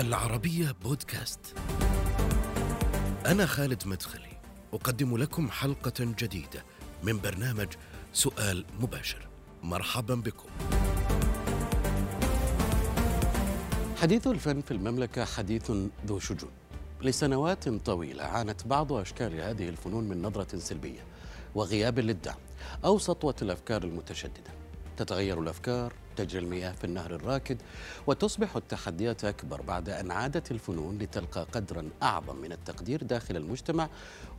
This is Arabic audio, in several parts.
العربية بودكاست. أنا خالد مدخلي، أقدم لكم حلقة جديدة من برنامج سؤال مباشر. مرحبا بكم. حديث الفن في المملكة حديث ذو شجون. لسنوات طويلة عانت بعض أشكال هذه الفنون من نظرة سلبية وغياب للدعم أو سطوة الأفكار المتشددة. تتغير الأفكار تجري المياه في النهر الراكد وتصبح التحديات أكبر بعد أن عادت الفنون لتلقى قدرا أعظم من التقدير داخل المجتمع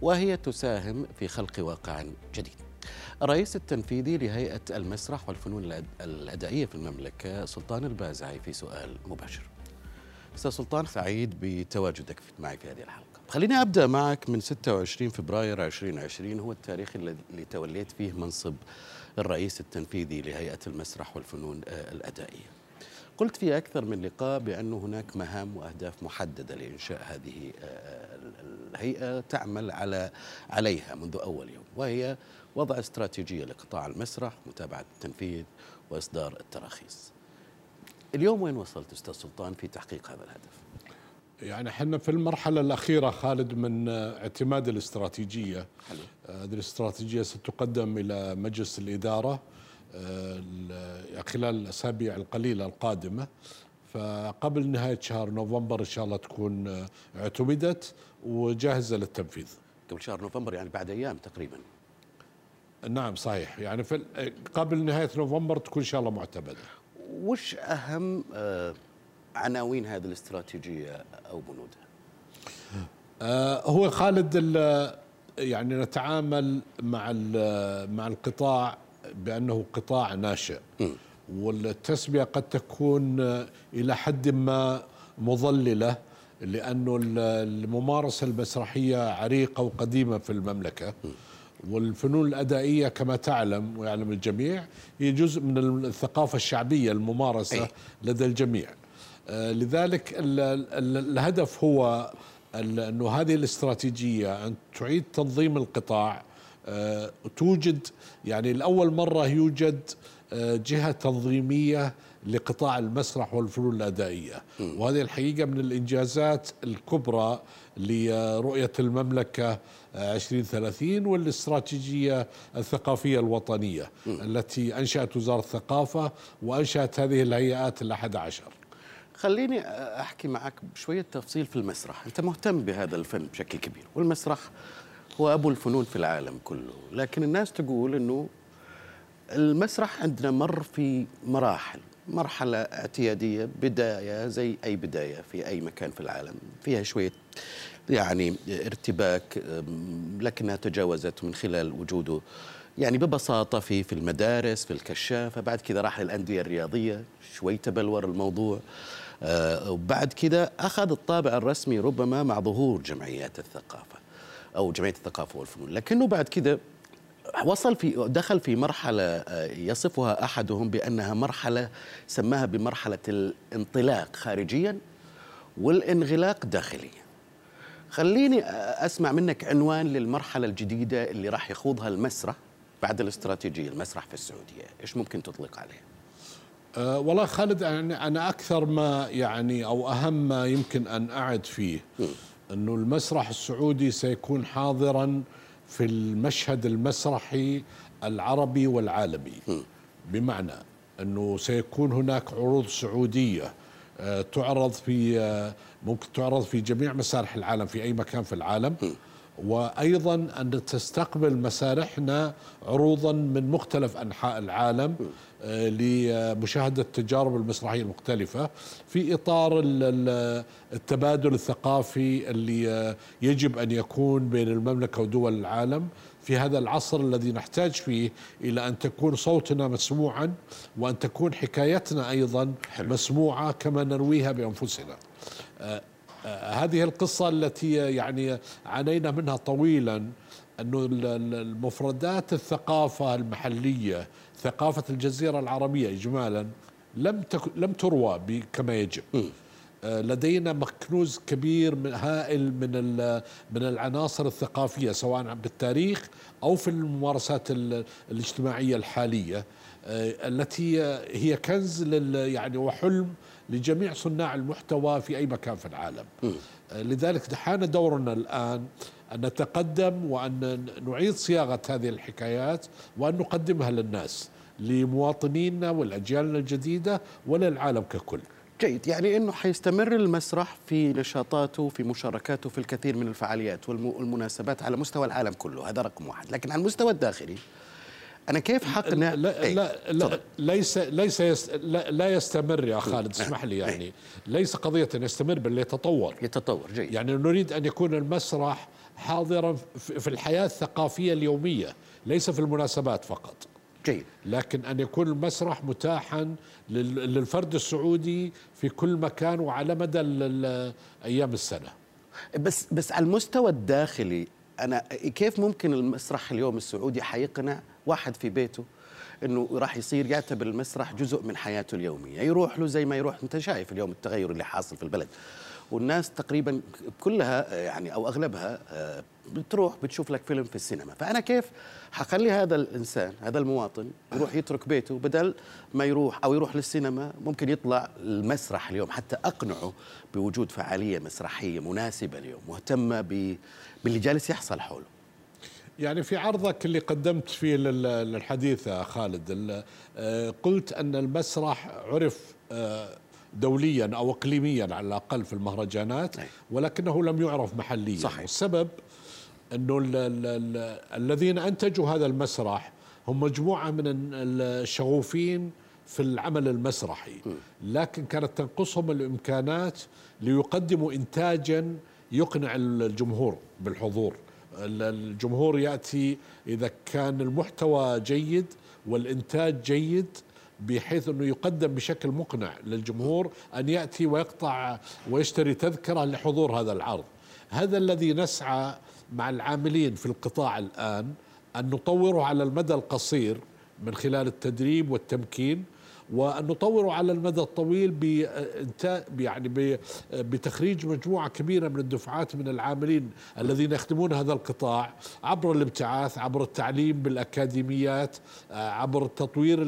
وهي تساهم في خلق واقع جديد. الرئيس التنفيذي لهيئة المسرح والفنون الأدائية في المملكة سلطان البازعي في سؤال مباشر. أستاذ سلطان سعيد بتواجدك معي في هذه الحلقة. خليني أبدأ معك من 26 فبراير 2020 هو التاريخ اللي توليت فيه منصب الرئيس التنفيذي لهيئة المسرح والفنون آه، الأدائية قلت في أكثر من لقاء بأن هناك مهام وأهداف محددة لإنشاء هذه آه، الهيئة تعمل على عليها منذ أول يوم وهي وضع استراتيجية لقطاع المسرح متابعة التنفيذ وإصدار التراخيص اليوم وين وصلت أستاذ سلطان في تحقيق هذا الهدف؟ يعني إحنا في المرحلة الأخيرة خالد من اعتماد الاستراتيجية. حلو. هذه الاستراتيجية ستقدم إلى مجلس الإدارة آه، خلال الأسابيع القليلة القادمة. فقبل نهاية شهر نوفمبر إن شاء الله تكون آه، اعتمدت وجاهزة للتنفيذ. قبل شهر نوفمبر يعني بعد أيام تقريبا. نعم صحيح. يعني في قبل نهاية نوفمبر تكون إن شاء الله معتمدة. وش أهم آه عناوين هذه الاستراتيجية أو بنودها؟ آه هو خالد يعني نتعامل مع مع القطاع بأنه قطاع ناشئ. والتسمية قد تكون إلى حد ما مضللة لأنه الممارسة المسرحية عريقة وقديمة في المملكة. والفنون الأدائية كما تعلم ويعلم الجميع هي جزء من الثقافة الشعبية الممارسة لدى الجميع. آه، لذلك الهدف هو أنه هذه الاستراتيجية أن تعيد تنظيم القطاع آه، توجد يعني لأول مرة يوجد آه، جهة تنظيمية لقطاع المسرح والفنون الأدائية. وهذه الحقيقة من الإنجازات الكبرى لرؤية المملكة 2030 والاستراتيجية الثقافية الوطنية التي أنشأت وزارة الثقافة وأنشأت هذه الهيئات الأحد عشر. خليني أحكي معك بشوية تفصيل في المسرح. أنت مهتم بهذا الفن بشكل كبير والمسرح هو أبو الفنون في العالم كله. لكن الناس تقول إنه المسرح عندنا مر في مراحل مرحلة اعتيادية بداية زي أي بداية في أي مكان في العالم. فيها شوية يعني ارتباك لكنها تجاوزت من خلال وجوده. يعني ببساطة في في المدارس في الكشافة بعد كذا راح للأندية الرياضية. شوي تبلور الموضوع. وبعد كده أخذ الطابع الرسمي ربما مع ظهور جمعيات الثقافة أو جمعية الثقافة والفنون. لكنه بعد كده وصل في دخل في مرحلة آه، يصفها أحدهم بأنها مرحلة سماها بمرحلة الانطلاق خارجيا والانغلاق داخليا. خليني أسمع منك عنوان للمرحلة الجديدة اللي راح يخوضها المسرح بعد الاستراتيجية المسرح في السعودية. إيش ممكن تطلق عليه؟ أه والله خالد يعني أنا أكثر ما يعني أو أهم ما يمكن أن أعد فيه أنه المسرح السعودي سيكون حاضرا في المشهد المسرحي العربي والعالمي. بمعنى أنه سيكون هناك عروض سعودية أه تعرض في أه ممكن تعرض في جميع مسارح العالم في أي مكان في العالم. وأيضا أن تستقبل مسارحنا عروضا من مختلف أنحاء العالم آه، لمشاهدة التجارب المسرحية المختلفة في إطار التبادل الثقافي اللي آه، يجب أن يكون بين المملكة ودول العالم. في هذا العصر الذي نحتاج فيه إلى أن تكون صوتنا مسموعا وأن تكون حكايتنا أيضا مسموعة كما نرويها بأنفسنا. آه، هذه القصة التي يعني عانينا منها طويلا أنه المفردات الثقافة المحلية ثقافة الجزيرة العربية إجمالا لم لم تروى كما يجب. آه، لدينا مكنوز كبير من هائل من من العناصر الثقافية سواء بالتاريخ أو في الممارسات الاجتماعية الحالية آه، التي هي كنز لل يعني وحلم لجميع صناع المحتوى في أي مكان في العالم. آه، لذلك حان دورنا الآن أن نتقدم وأن نعيد صياغة هذه الحكايات وأن نقدمها للناس لمواطنينا والاجيال الجديدة وللعالم ككل. جيد يعني إنه حيستمر المسرح في نشاطاته في مشاركاته في الكثير من الفعاليات والمناسبات على مستوى العالم كله هذا رقم واحد لكن على المستوى الداخلي أنا كيف حقنا لا إيه؟ لا, لا ليس ليس يست لا, لا يستمر يا خالد اسمح لي يعني. إيه؟ ليس قضية أن يستمر بل يتطور. يتطور جيد. يعني نريد أن يكون المسرح حاضرا في الحياة الثقافية اليومية ليس في المناسبات فقط. جيد. لكن أن يكون المسرح متاحا للفرد السعودي في كل مكان وعلى مدى أيام السنة. بس بس على المستوى الداخلي أنا كيف ممكن المسرح اليوم السعودي حيقنع واحد في بيته إنه راح يصير يعتبر المسرح جزء من حياته اليومية. يروح له زي ما يروح أنت شايف اليوم التغير اللي حاصل في البلد. والناس تقريبا كلها يعني أو أغلبها آه، بتروح بتشوف لك فيلم في السينما. فأنا كيف حخلي هذا الإنسان هذا المواطن يروح يترك بيته بدل ما يروح أو يروح للسينما ممكن يطلع المسرح اليوم. حتى أقنعه بوجود فعالية مسرحية مناسبة اليوم مهتمة باللي جالس يحصل حوله. يعني في عرضك اللي قدمت فيه للحديث خالد آه، قلت أن المسرح عرف آه، دوليا أو اقليميا على الأقل في المهرجانات ولكنه لم يعرف محليا. صحيح. والسبب أنه الذين أنتجوا هذا المسرح هم مجموعة من الشغوفين في العمل المسرحي. لكن كانت تنقصهم الإمكانات ليقدموا انتاجا يقنع الجمهور بالحضور. الجمهور يأتي إذا كان المحتوى جيد والإنتاج جيد بحيث أنه يقدم بشكل مقنع للجمهور أن يأتي ويقطع ويشتري تذكرة لحضور هذا العرض. هذا الذي نسعى مع العاملين في القطاع الآن أن نطوره على المدى القصير من خلال التدريب والتمكين وأن نطوره على المدى الطويل يعني بتخريج مجموعة كبيرة من الدفعات من العاملين الذين يخدمون هذا القطاع عبر الابتعاث عبر التعليم بالأكاديميات عبر تطوير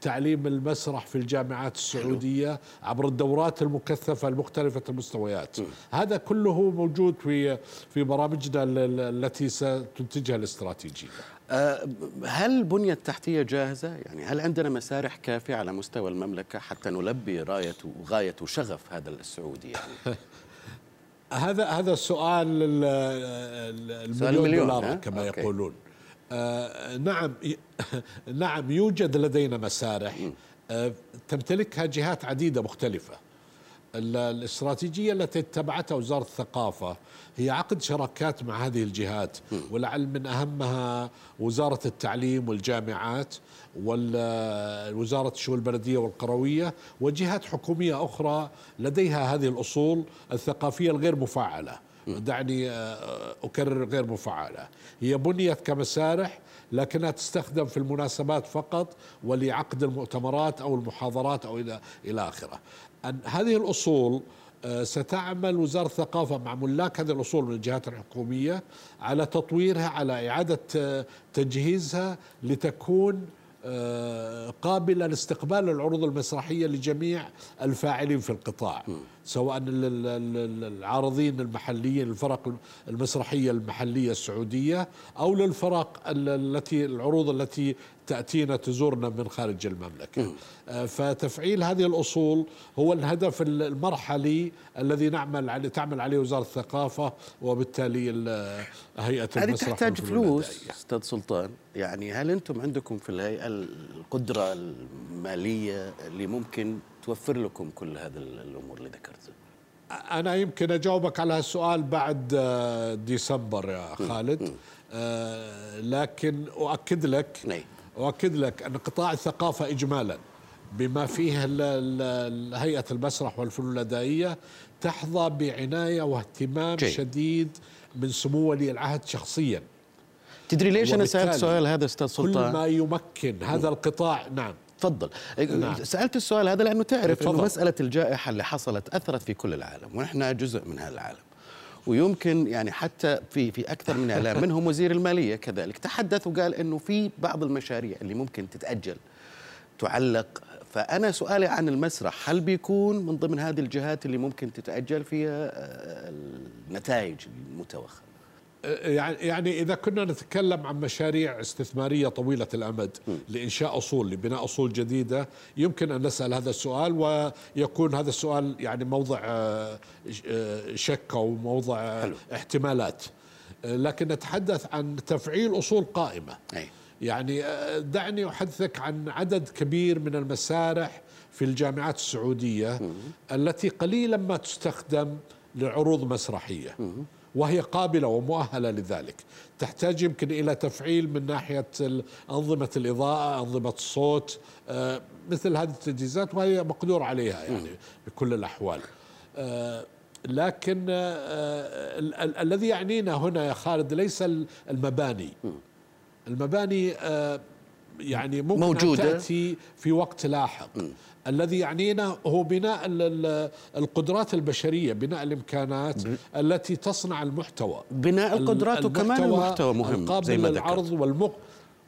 تعليم المسرح في الجامعات السعودية عبر الدورات المكثفة المختلفة المستويات هذا كله موجود في في برامجنا التي ستنتجها الاستراتيجية أه، هل البنية التحتية جاهزة؟ يعني هل عندنا مسارح كافية على مستوى المملكة حتى نلبي راية وغاية وشغف هذا السعودي يعني؟ هذا هذا السؤال المليون دولار كما أوكي. يقولون نعم نعم يوجد لدينا مسارح. آه تمتلكها جهات عديدة مختلفة. الاستراتيجية التي اتبعتها وزارة الثقافة هي عقد شراكات مع هذه الجهات. ولعل من أهمها وزارة التعليم والجامعات ووزارة الشؤون البلدية والقروية وجهات حكومية أخرى لديها هذه الأصول الثقافية الغير مفعلة. دعني آه، أكرر غير مفعلة. هي بنيت كمسارح لكنها تستخدم في المناسبات فقط ولعقد المؤتمرات أو المحاضرات أو إلى إلى آخره. هذه الأصول آه، ستعمل وزارة الثقافة مع ملاك هذه الأصول من الجهات الحكومية على تطويرها على إعادة آه، تجهيزها لتكون آه، قابلة لاستقبال العروض المسرحية لجميع الفاعلين في القطاع. سواء العارضين المحليين الفرق المسرحية المحلية السعودية أو للفرق التي العروض التي تأتينا تزورنا من خارج المملكة. آه، فتفعيل هذه الأصول هو الهدف المرحلي الذي نعمل عليه تعمل عليه وزارة الثقافة وبالتالي هيئة هذه تحتاج فلوس أستاذ سلطان. يعني هل أنتم عندكم في الهيئة القدرة المالية اللي ممكن توفر لكم كل هذه الأمور اللي ذكرتها أنا يمكن أجاوبك على هالسؤال بعد آه، ديسمبر يا خالد. آه لكن أؤكد لك نعم. أؤكد لك أن قطاع الثقافة اجمالا بما فيه هيئة المسرح والفنون الادائيه تحظى بعناية واهتمام جي. شديد من سمو ولي العهد شخصيا. تدري ليش أنا سألت سؤال هذا أستاذ سلطان؟ كل ما يمكن هذا القطاع نعم. تفضل. نعم. سألت السؤال هذا لأنه تعرف إنه مسألة الجائحة اللي حصلت أثرت في كل العالم ونحن جزء من هذا العالم ويمكن يعني حتى في في أكثر من إعلام منهم وزير المالية كذلك تحدث وقال إنه في بعض المشاريع اللي ممكن تتأجل تعلق. فأنا سؤالي عن المسرح هل بيكون من ضمن هذه الجهات اللي ممكن تتأجل فيها آه، النتائج المتوخه يعني يعني إذا كنا نتكلم عن مشاريع استثمارية طويلة الأمد لإنشاء أصول لبناء أصول جديدة يمكن أن نسأل هذا السؤال ويكون هذا السؤال يعني موضع آه، آه، شك أو موضع حلو. احتمالات. لكن نتحدث عن تفعيل أصول قائمة. أي. يعني دعني أحدثك عن عدد كبير من المسارح في الجامعات السعودية التي قليلا ما تستخدم لعروض مسرحية. وهي قابلة ومؤهلة لذلك. تحتاج يمكن إلى تفعيل من ناحية أنظمة الإضاءة أنظمة الصوت آه، مثل هذه التجهيزات وهي مقدور عليها يعني بكل الأحوال. آه، لكن آه، الذي يعنينا هنا يا خالد ليس المباني. المباني يعني ممكن موجودة. تأتي في وقت لاحق. م. الذي يعنينا هو بناء القدرات البشرية بناء الإمكانات ب... التي تصنع المحتوى. بناء القدرات وكمان المحتوى مهم زي ما العرض والمق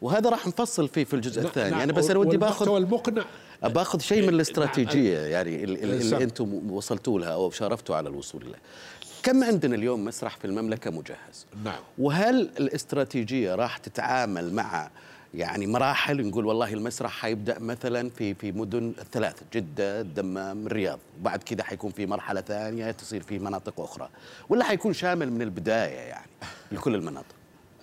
وهذا راح نفصل فيه في الجزء الثاني. نعم يعني بس أنا ودي باخذ المقنع. بأخذ شيء من نعم. الاستراتيجية يعني اللي, اللي أنتم وصلتوا لها أو شارفتوا على الوصول لها كم عندنا اليوم مسرح في المملكة مجهز؟ نعم. وهل الاستراتيجية راح تتعامل مع يعني مراحل نقول والله المسرح حيبدأ مثلا في في مدن الثلاث جدة الدمام الرياض. وبعد كذا حيكون في مرحلة ثانية تصير في مناطق أخرى. ولا حيكون شامل من البداية يعني لكل المناطق.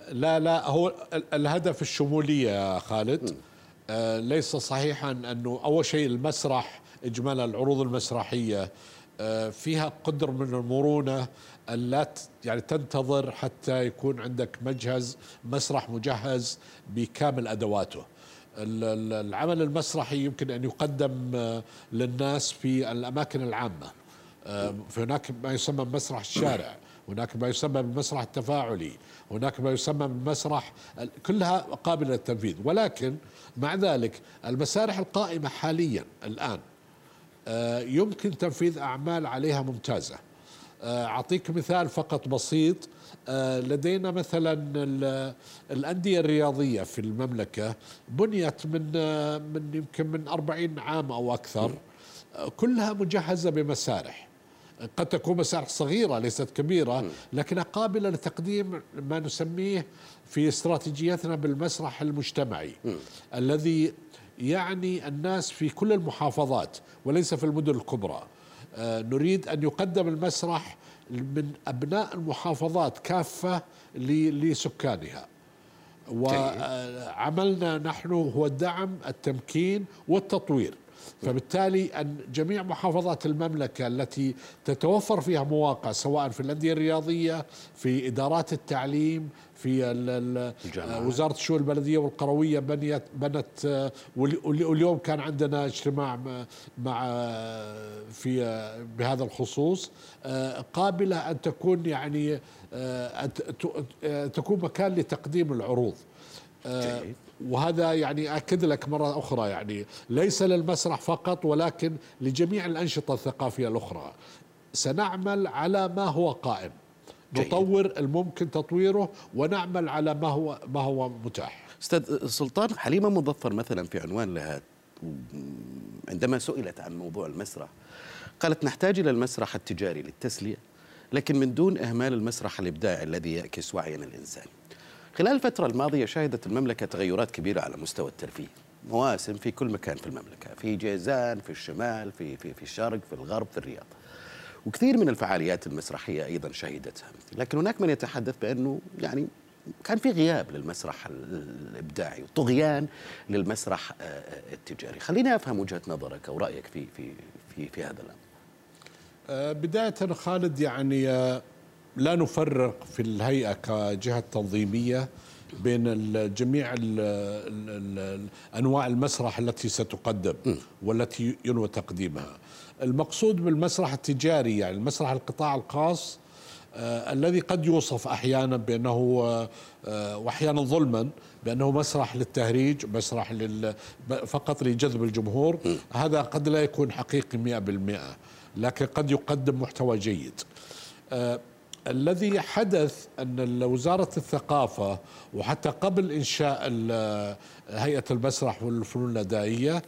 لا لا هو الهدف الشموليه يا خالد آه ليس صحيحا أنه أول شيء المسرح اجمالا العروض المسرحية فيها قدر من المرونة لا يعني تنتظر حتى يكون عندك مجهز مسرح مجهز بكامل أدواته. العمل المسرحي يمكن أن يقدم آه، للناس في الأماكن العامة. آه، هناك ما يسمى بمسرح الشارع هناك ما يسمى بالمسرح التفاعلي هناك ما يسمى بالمسرح كلها قابلة للتنفيذ. ولكن مع ذلك المسارح القائمة حاليا الآن آه، يمكن تنفيذ أعمال عليها ممتازة. آه، أعطيك مثال فقط بسيط. آه، لدينا مثلا الأندية الرياضية في المملكة بنيت من آه، من يمكن من 40 عام أو أكثر. كلها مجهزة بمسارح. قد تكون مسارح صغيرة ليست كبيرة لكنها قابلة لتقديم ما نسميه في استراتيجيتنا بالمسرح المجتمعي. الذي يعني الناس في كل المحافظات وليس في المدن الكبرى. آه، نريد أن يقدم المسرح من أبناء المحافظات كافة لسكانها. وعملنا نحن هو الدعم التمكين والتطوير. فبالتالي أن جميع محافظات المملكة التي تتوفر فيها مواقع سواء في الأندية الرياضية في إدارات التعليم في. وزارة الشؤون البلدية والقروية بنيت بنت واليوم كان عندنا اجتماع مع في بهذا الخصوص قابلة أن تكون يعني تكون مكان لتقديم العروض جيد. وهذا يعني أكد لك مرة أخرى يعني ليس للمسرح فقط ولكن لجميع الأنشطة الثقافية الأخرى. سنعمل على ما هو قائم. نطور الممكن تطويره ونعمل على ما هو ما هو متاح. أستاذ سلطان حليمة مظفر مثلا في عنوان لها عندما سئلت عن موضوع المسرح قالت نحتاج إلى المسرح التجاري للتسلية لكن من دون إهمال المسرح الإبداعي الذي يعكس وعينا الإنساني. خلال الفترة الماضية شهدت المملكة تغيرات كبيرة على مستوى الترفيه. مواسم في كل مكان في المملكة في جيزان في الشمال في, في, في الشرق في الغرب في الرياض. وكثير من الفعاليات المسرحية أيضا شهدتها. لكن هناك من يتحدث بأنه يعني كان في غياب للمسرح الإبداعي وطغيان للمسرح آه، آه، التجاري. خليني أفهم وجهة نظرك أو رأيك في في في في هذا الأمر. آه، بداية خالد يعني لا نفرق في الهيئة كجهة تنظيمية بين جميع أنواع المسرح التي ستقدم والتي ينوى تقديمها. المقصود بالمسرح التجاري يعني المسرح القطاع الخاص آه، الذي قد يوصف أحيانا بأنه آه، وأحيانا ظلما بأنه مسرح للتهريج مسرح لل فقط لجذب الجمهور. هذا قد لا يكون حقيقي 100% لكن قد يقدم محتوى جيد. آه، الذي حدث أن وزارة الثقافة وحتى قبل إنشاء هيئة المسرح والفنون الادائيه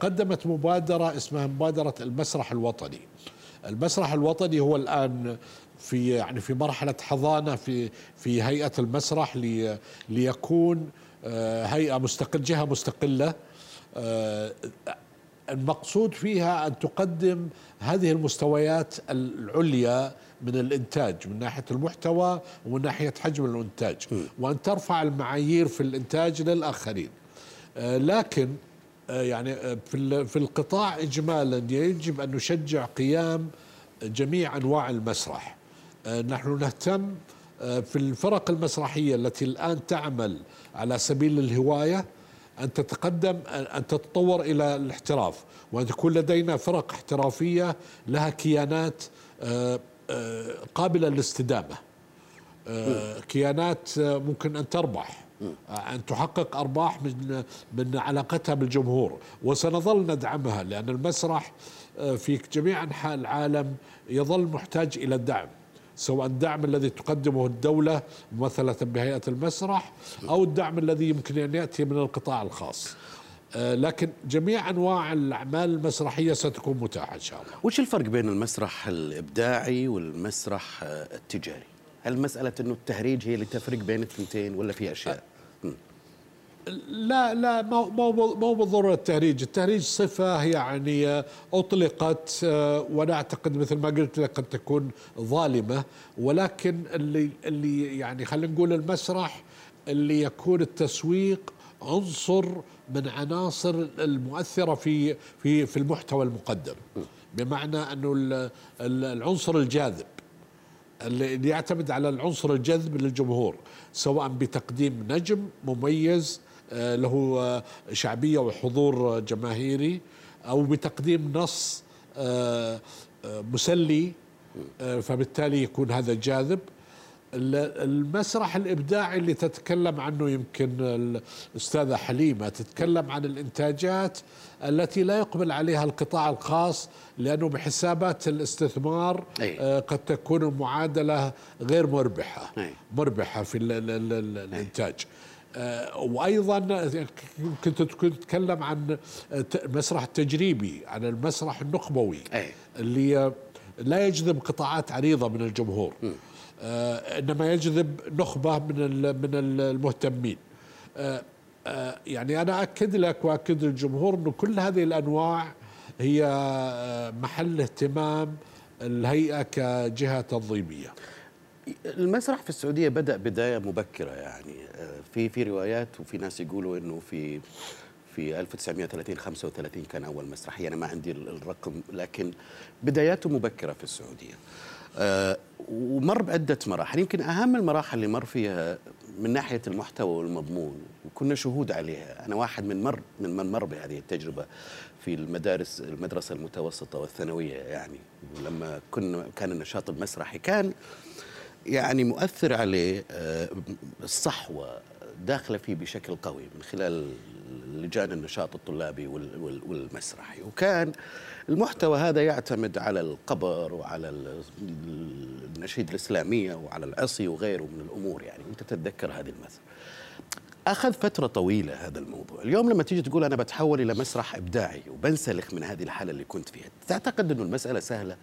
قدمت مبادرة اسمها مبادرة المسرح الوطني. المسرح الوطني هو الآن في يعني في مرحلة حضانة في في هيئة المسرح لي ليكون آه، هيئة مستقل جهة مستقلة. آه، المقصود فيها أن تقدم هذه المستويات العليا من الإنتاج من ناحية المحتوى ومن ناحية حجم الإنتاج. وأن ترفع المعايير في الإنتاج للآخرين. آه، لكن يعني في في القطاع اجمالا يجب أن نشجع قيام جميع أنواع المسرح. آه، نحن نهتم آه، في الفرق المسرحية التي الآن تعمل على سبيل الهواية أن تتقدم أن تتطور إلى الاحتراف. وأن تكون لدينا فرق احترافية لها كيانات آه، قابلة للاستدامه كيانات ممكن أن تربح. أن تحقق أرباح من من علاقتها بالجمهور. وسنظل ندعمها لأن المسرح في جميع أنحاء العالم يظل محتاج إلى الدعم. سواء الدعم الذي تقدمه الدولة ممثلة بهيئة المسرح أو الدعم الذي يمكن أن يأتي من القطاع الخاص. آه، لكن جميع أنواع الأعمال المسرحية ستكون متاحة إن شاء الله. وش الفرق بين المسرح الإبداعي والمسرح آه، التجاري؟ هل مسألة إنه التهريج هي اللي تفرق بين الثنتين ولا في أشياء؟ لا لا مو مو بالضرورة التهريج، التهريج صفة يعني أطلقت آه، وأنا أعتقد مثل ما قلت لك قد تكون ظالمة ولكن اللي اللي يعني خلينا نقول المسرح اللي يكون التسويق عنصر من عناصر المؤثرة في في في المحتوى المقدم. بمعنى أنه العنصر الجاذب اللي يعتمد على العنصر الجذب للجمهور سواء بتقديم نجم مميز آه، له آه، شعبية وحضور جماهيري أو بتقديم نص آه، مسلي فبالتالي يكون هذا جاذب. المسرح الإبداعي اللي تتكلم عنه يمكن الأستاذة حليمة تتكلم عن الإنتاجات التي لا يقبل عليها القطاع الخاص لأنه بحسابات الاستثمار أي. قد تكون المعادلة غير مربحة أي. مربحة في الإنتاج آه، وأيضا كنت تتكلم عن المسرح التجريبي عن المسرح النخبوي أي. اللي لا يجذب قطاعات عريضة من الجمهور آه إنما يجذب نخبة من من المهتمين. آه آه يعني أنا أكد لك وأكد للجمهور إنه كل هذه الأنواع هي آه، محل اهتمام الهيئة كجهة تنظيمية. المسرح في السعودية بدأ بداية مبكرة يعني. آه، في في روايات وفي ناس يقولوا إنه في في 1930 35 كان أول مسرحية. أنا ما عندي الرقم لكن بداياته مبكرة في السعودية. آه، ومر بعدة مراحل. يمكن أهم المراحل اللي مر فيها من ناحية المحتوى والمضمون وكنا شهود عليها. أنا واحد من مر من من مر بهذه التجربة في المدارس المدرسة المتوسطة والثانوية يعني. لما كنا كان النشاط المسرحي كان يعني مؤثر عليه آه، الصحوة داخلة فيه بشكل قوي من خلال لجان النشاط الطلابي والمسرحي. وكان المحتوى هذا يعتمد على القبر وعلى النشيد الإسلامية وعلى العصي وغيره من الأمور يعني. أنت تتذكر هذه المسرح. أخذ فترة طويلة هذا الموضوع. اليوم لما تيجي تقول أنا بتحول إلى مسرح إبداعي وبنسلخ من هذه الحالة اللي كنت فيها تعتقد أنه المسألة سهلة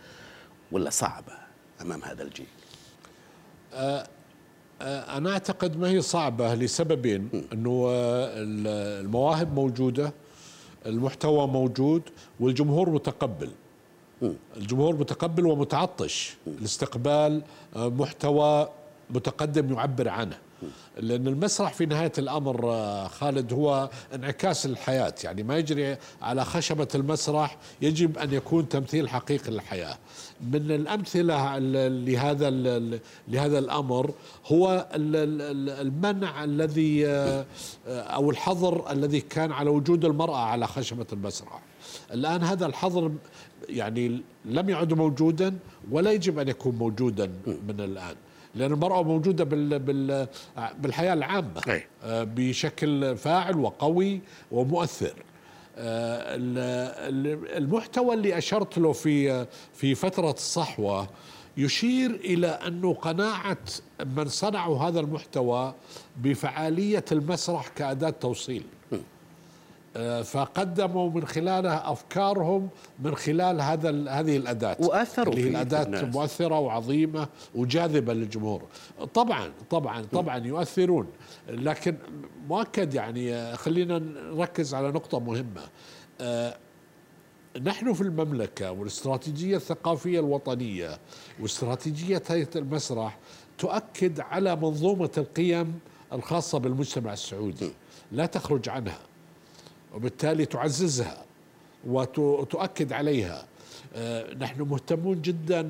ولا صعبة أمام هذا الجيل؟ آه، أنا أعتقد ما هي صعبة لسببين أنه آه، المواهب موجودة المحتوى موجود والجمهور متقبل. الجمهور متقبل ومتعطش. لاستقبال محتوى متقدم يعبر عنه. لأن المسرح في نهاية الأمر آه، خالد هو انعكاس الحياة يعني ما يجري على خشبة المسرح يجب أن يكون تمثيل حقيقي للحياة. من الأمثلة لهذا لهذا الأمر هو المنع الذي آه، أو الحظر الذي كان على وجود المرأة على خشبة المسرح. الآن هذا الحظر يعني لم يعد موجودا ولا يجب أن يكون موجودا من الآن. لأن المرأة موجودة بال بال بالحياة العامة. أي. آه، بشكل فاعل وقوي ومؤثر. آه، ال- ال- المحتوى اللي أشرت له في في فترة الصحوة يشير إلى أنه قناعة من صنعوا هذا المحتوى بفعالية المسرح كأداة توصيل. فقدموا من خلالها أفكارهم من خلال هذا هذه الأداة. هي في الأداة الناس. مؤثرة وعظيمة وجاذبة للجمهور. طبعا طبعا طبعا يؤثرون. لكن مؤكد يعني آه، خلينا نركز على نقطة مهمة. آه، نحن في المملكة والاستراتيجية الثقافية الوطنية واستراتيجية هيئة المسرح تؤكد على منظومة القيم الخاصة بالمجتمع السعودي. لا تخرج عنها. وبالتالي تعززها وتؤكد عليها. آه، نحن مهتمون جدا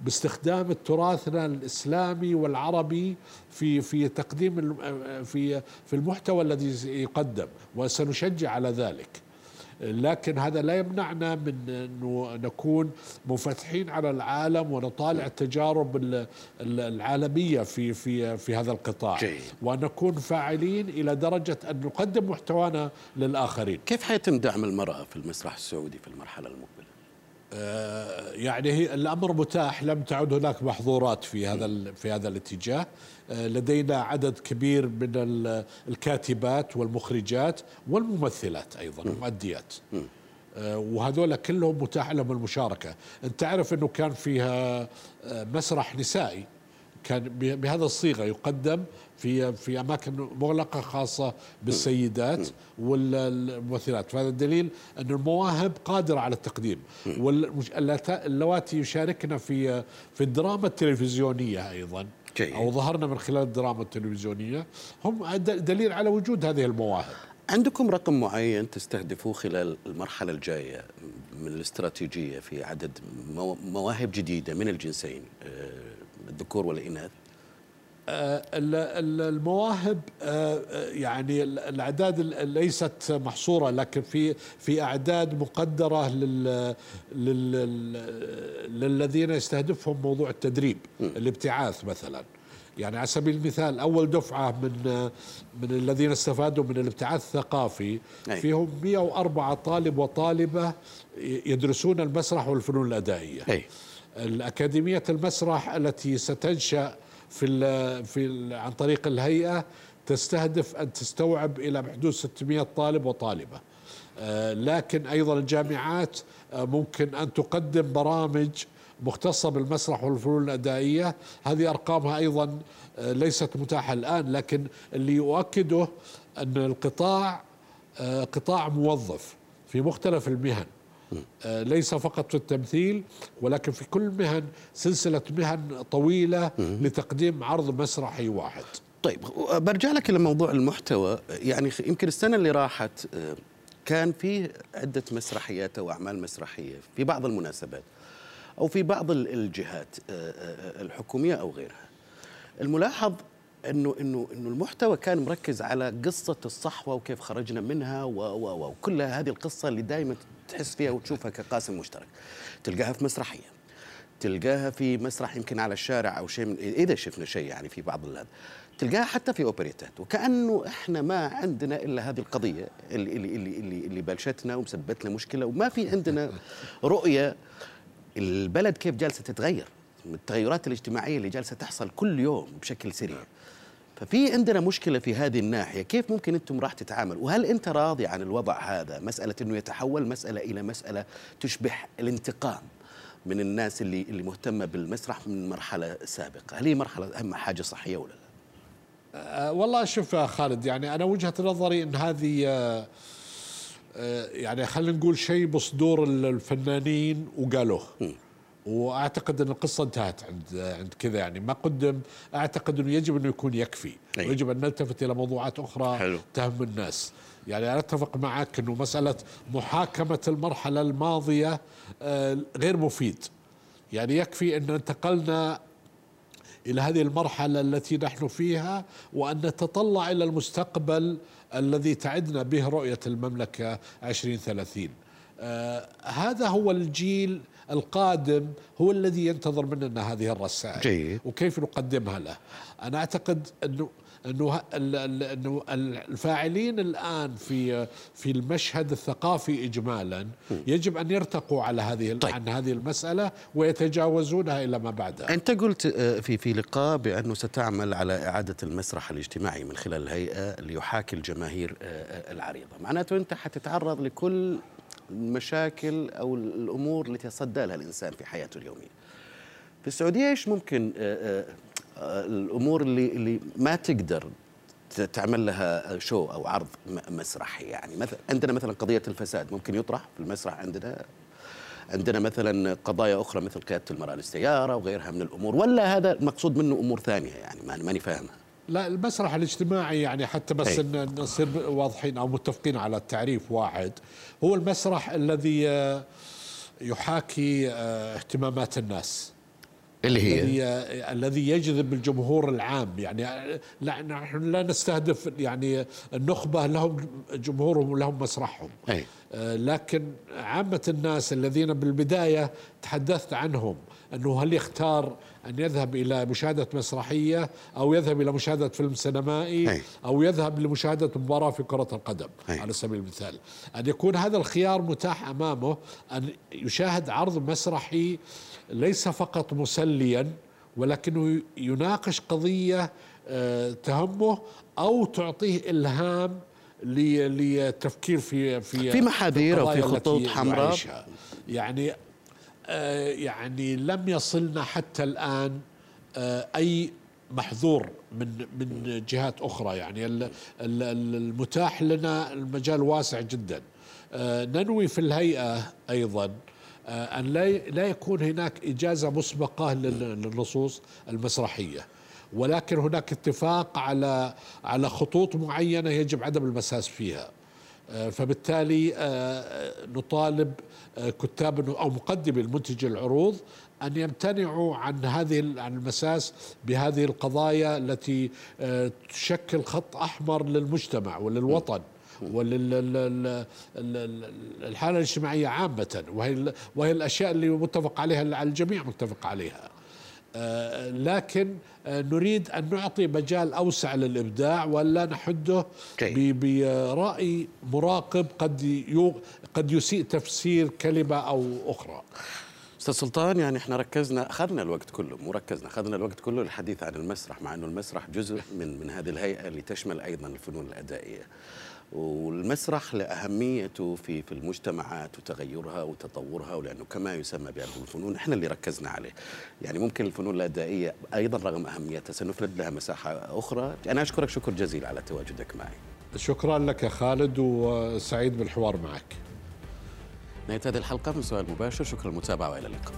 باستخدام تراثنا الإسلامي والعربي في في تقديم آه، في في المحتوى الذي يقدم وسنشجع على ذلك. لكن هذا لا يمنعنا من أنه نكون منفتحين على العالم ونطالع التجارب ال- ال- العالمية في في في هذا القطاع جيد. وأن نكون فاعلين إلى درجة أن نقدم محتوانا للآخرين كيف حيتم دعم المرأة في المسرح السعودي في المرحلة المقبلة؟ آه، يعني هي الأمر متاح لم تعد هناك محظورات في هذا ال- في هذا الاتجاه. آه، لدينا عدد كبير من ال- الكاتبات والمخرجات والممثلات أيضا المؤديات. آه، وهذول كلهم متاح لهم المشاركة. أنت تعرف إنه كان فيها مسرح نسائي. كان بهذا الصيغة يقدم في في أماكن مغلقة خاصة بالسيدات والممثلات. فهذا دليل أن المواهب قادرة على التقديم. واللواتي يشاركنا في في الدراما التلفزيونية أيضا. جيد. أو ظهرنا من خلال الدراما التلفزيونية. هم دليل على وجود هذه المواهب. عندكم رقم معين تستهدفوه خلال المرحلة الجاية من الاستراتيجية في عدد مو- مواهب جديدة من الجنسين؟ آه، الذكور والإناث؟ آه، ال- ال- المواهب آه، آه، يعني ال- الأعداد ال- ليست محصورة لكن في في أعداد مقدرة لل لل للذين يستهدفهم موضوع التدريب الابتعاث مثلا يعني على سبيل المثال أول دفعة من من الذين استفادوا من الابتعاث الثقافي. فيهم 104 طالب وطالبة يدرسون المسرح والفنون الأدائية أي. الأكاديمية المسرح التي ستنشأ في ال في ال عن طريق الهيئة تستهدف أن تستوعب إلى بحدود 600 طالب وطالبة. آه، لكن أيضا الجامعات آه، ممكن أن تقدم برامج مختصة بالمسرح والفنون الأدائية. هذه أرقامها أيضا آه، ليست متاحة الآن لكن اللي يؤكده أن القطاع قطاع موظف في مختلف المهن. ليس فقط في التمثيل ولكن في كل مهن سلسلة مهن طويلة لتقديم عرض مسرحي واحد. طيب برجع لك إلى موضوع المحتوى. يعني يمكن السنة اللي راحت آه، كان في عدة مسرحيات أو أعمال مسرحية في بعض المناسبات أو في بعض ال- الجهات آه، آه، الحكومية أو غيرها. الملاحظ إنه إنه إنه المحتوى كان مركز على قصة الصحوة وكيف خرجنا منها و و و وكل هذه القصة اللي دائما تحس فيها وتشوفها كقاسم مشترك. تلقاها في مسرحية تلقاها في مسرح يمكن على الشارع أو شيء من إذا شفنا شيء يعني في بعض هذا تلقاها حتى في أوبريتات. وكأنه إحنا ما عندنا إلا هذه القضية اللي اللي اللي اللي, اللي بلشتنا ومسبت لنا مشكلة وما في عندنا رؤية. البلد كيف جالسة تتغير التغيرات الاجتماعية اللي جالسة تحصل كل يوم بشكل سريع. ففي عندنا مشكلة في هذه الناحية كيف ممكن أنتم راح تتعاملوا؟ وهل أنت راضي عن الوضع هذا؟ مسألة إنه يتحول مسألة إلى مسألة تشبه الانتقام من الناس اللي اللي مهتمة بالمسرح من مرحلة سابقة. هل هي مرحلة أهم حاجة صحية ولا لا؟ أه والله شوف يا خالد يعني أنا وجهة نظري أن هذه أه أه يعني خلينا نقول شيء بصدور الفنانين وقالوه. وأعتقد أن القصة انتهت عند عند كذا يعني. ما قدم أعتقد أنه يجب أنه يكون يكفي. أي. ويجب أن نلتفت إلى موضوعات أخرى حلو. تهم الناس. يعني أنا أتفق معك أنه مسألة محاكمة المرحلة الماضية آه، غير مفيد. يعني يكفي أن انتقلنا إلى هذه المرحلة التي نحن فيها وأن نتطلع إلى المستقبل الذي تعدنا به رؤية المملكة 2030 آه هذا هو الجيل القادم هو الذي ينتظر مننا هذه الرسائل جيد. وكيف نقدمها له أنا أعتقد أنه أنه أنه الفاعلين الآن في في المشهد الثقافي اجمالا يجب أن يرتقوا على هذه طيب. عن هذه المسألة ويتجاوزونها إلى ما بعدها. أنت قلت آه، في في لقاء بأنه ستعمل على إعادة المسرح الاجتماعي من خلال الهيئة ليحاكي الجماهير آه، آه، العريضة، معناته أنت حتتعرض لكل المشاكل أو الأمور التي يتصدى لها الإنسان في حياته اليومية. في السعودية إيش ممكن الأمور اللي اللي ما تقدر تعمل لها شو أو عرض مسرحي يعني. مثلا عندنا مثلا قضية الفساد ممكن يطرح في المسرح عندنا. عندنا مثلا قضايا أخرى مثل قيادة المرأة للسيارة وغيرها من الأمور ولا هذا المقصود منه أمور ثانية يعني ماني فاهمها. لا المسرح الاجتماعي يعني حتى بس إن نصير واضحين أو متفقين على التعريف واحد. هو المسرح الذي آه، يحاكي آه، اهتمامات الناس. اللي هي؟ الذي الذي يجذب الجمهور العام. يعني لا نحن لا نستهدف يعني النخبة لهم جمهورهم ولهم مسرحهم. أي. آه، لكن عامة الناس الذين بالبداية تحدثت عنهم أنه هل يختار أن يذهب إلى مشاهدة مسرحية أو يذهب إلى مشاهدة فيلم سينمائي أي. أو يذهب لمشاهدة مباراة في كرة القدم أي. على سبيل المثال أن يكون هذا الخيار متاح أمامه أن يشاهد عرض مسرحي ليس فقط مسليا ولكنه يناقش قضية آه، تهمه أو تعطيه إلهام للتفكير في في في محاذير أو في خطوط حمراء يعني يعني لم يصلنا حتى الآن آه، أي محظور من من جهات أخرى. يعني المتاح لنا المجال واسع جدا. ننوي في الهيئة أيضا آه، أن لا يكون هناك إجازة مسبقة للنصوص المسرحية. ولكن هناك اتفاق على على خطوط معينة يجب عدم المساس فيها. آه، فبالتالي آه، نطالب كتاب أو مقدمي المنتج العروض أن يمتنعوا عن هذه عن المساس بهذه القضايا التي تشكل خط أحمر للمجتمع وللوطن وللحالة الاجتماعية عامة. وهي وهي الأشياء اللي متفق عليها الجميع متفق عليها. آه، لكن آه، نريد أن نعطي مجال أوسع للإبداع ولا نحده برأي مراقب قد قد يسيء تفسير كلمة أو أخرى. أستاذ سلطان يعني إحنا ركزنا أخذنا الوقت كله مو ركزنا أخذنا الوقت كله للحديث عن المسرح مع إنه المسرح جزء من من هذه الهيئة اللي تشمل أيضا الفنون الأدائية. والمسرح لأهميته في في المجتمعات وتغيرها وتطورها ولأنه كما يسمى بأرض الفنون إحنا اللي ركزنا عليه. يعني ممكن الفنون الأدائية أيضا رغم أهميتها سنفرد لها مساحة أخرى. أنا أشكرك شكر جزيل على تواجدك معي. شكرا لك يا خالد وسعيد بالحوار معك. نهاية هذه الحلقة من سؤال مباشر. شكرا للمتابعة وإلى اللقاء.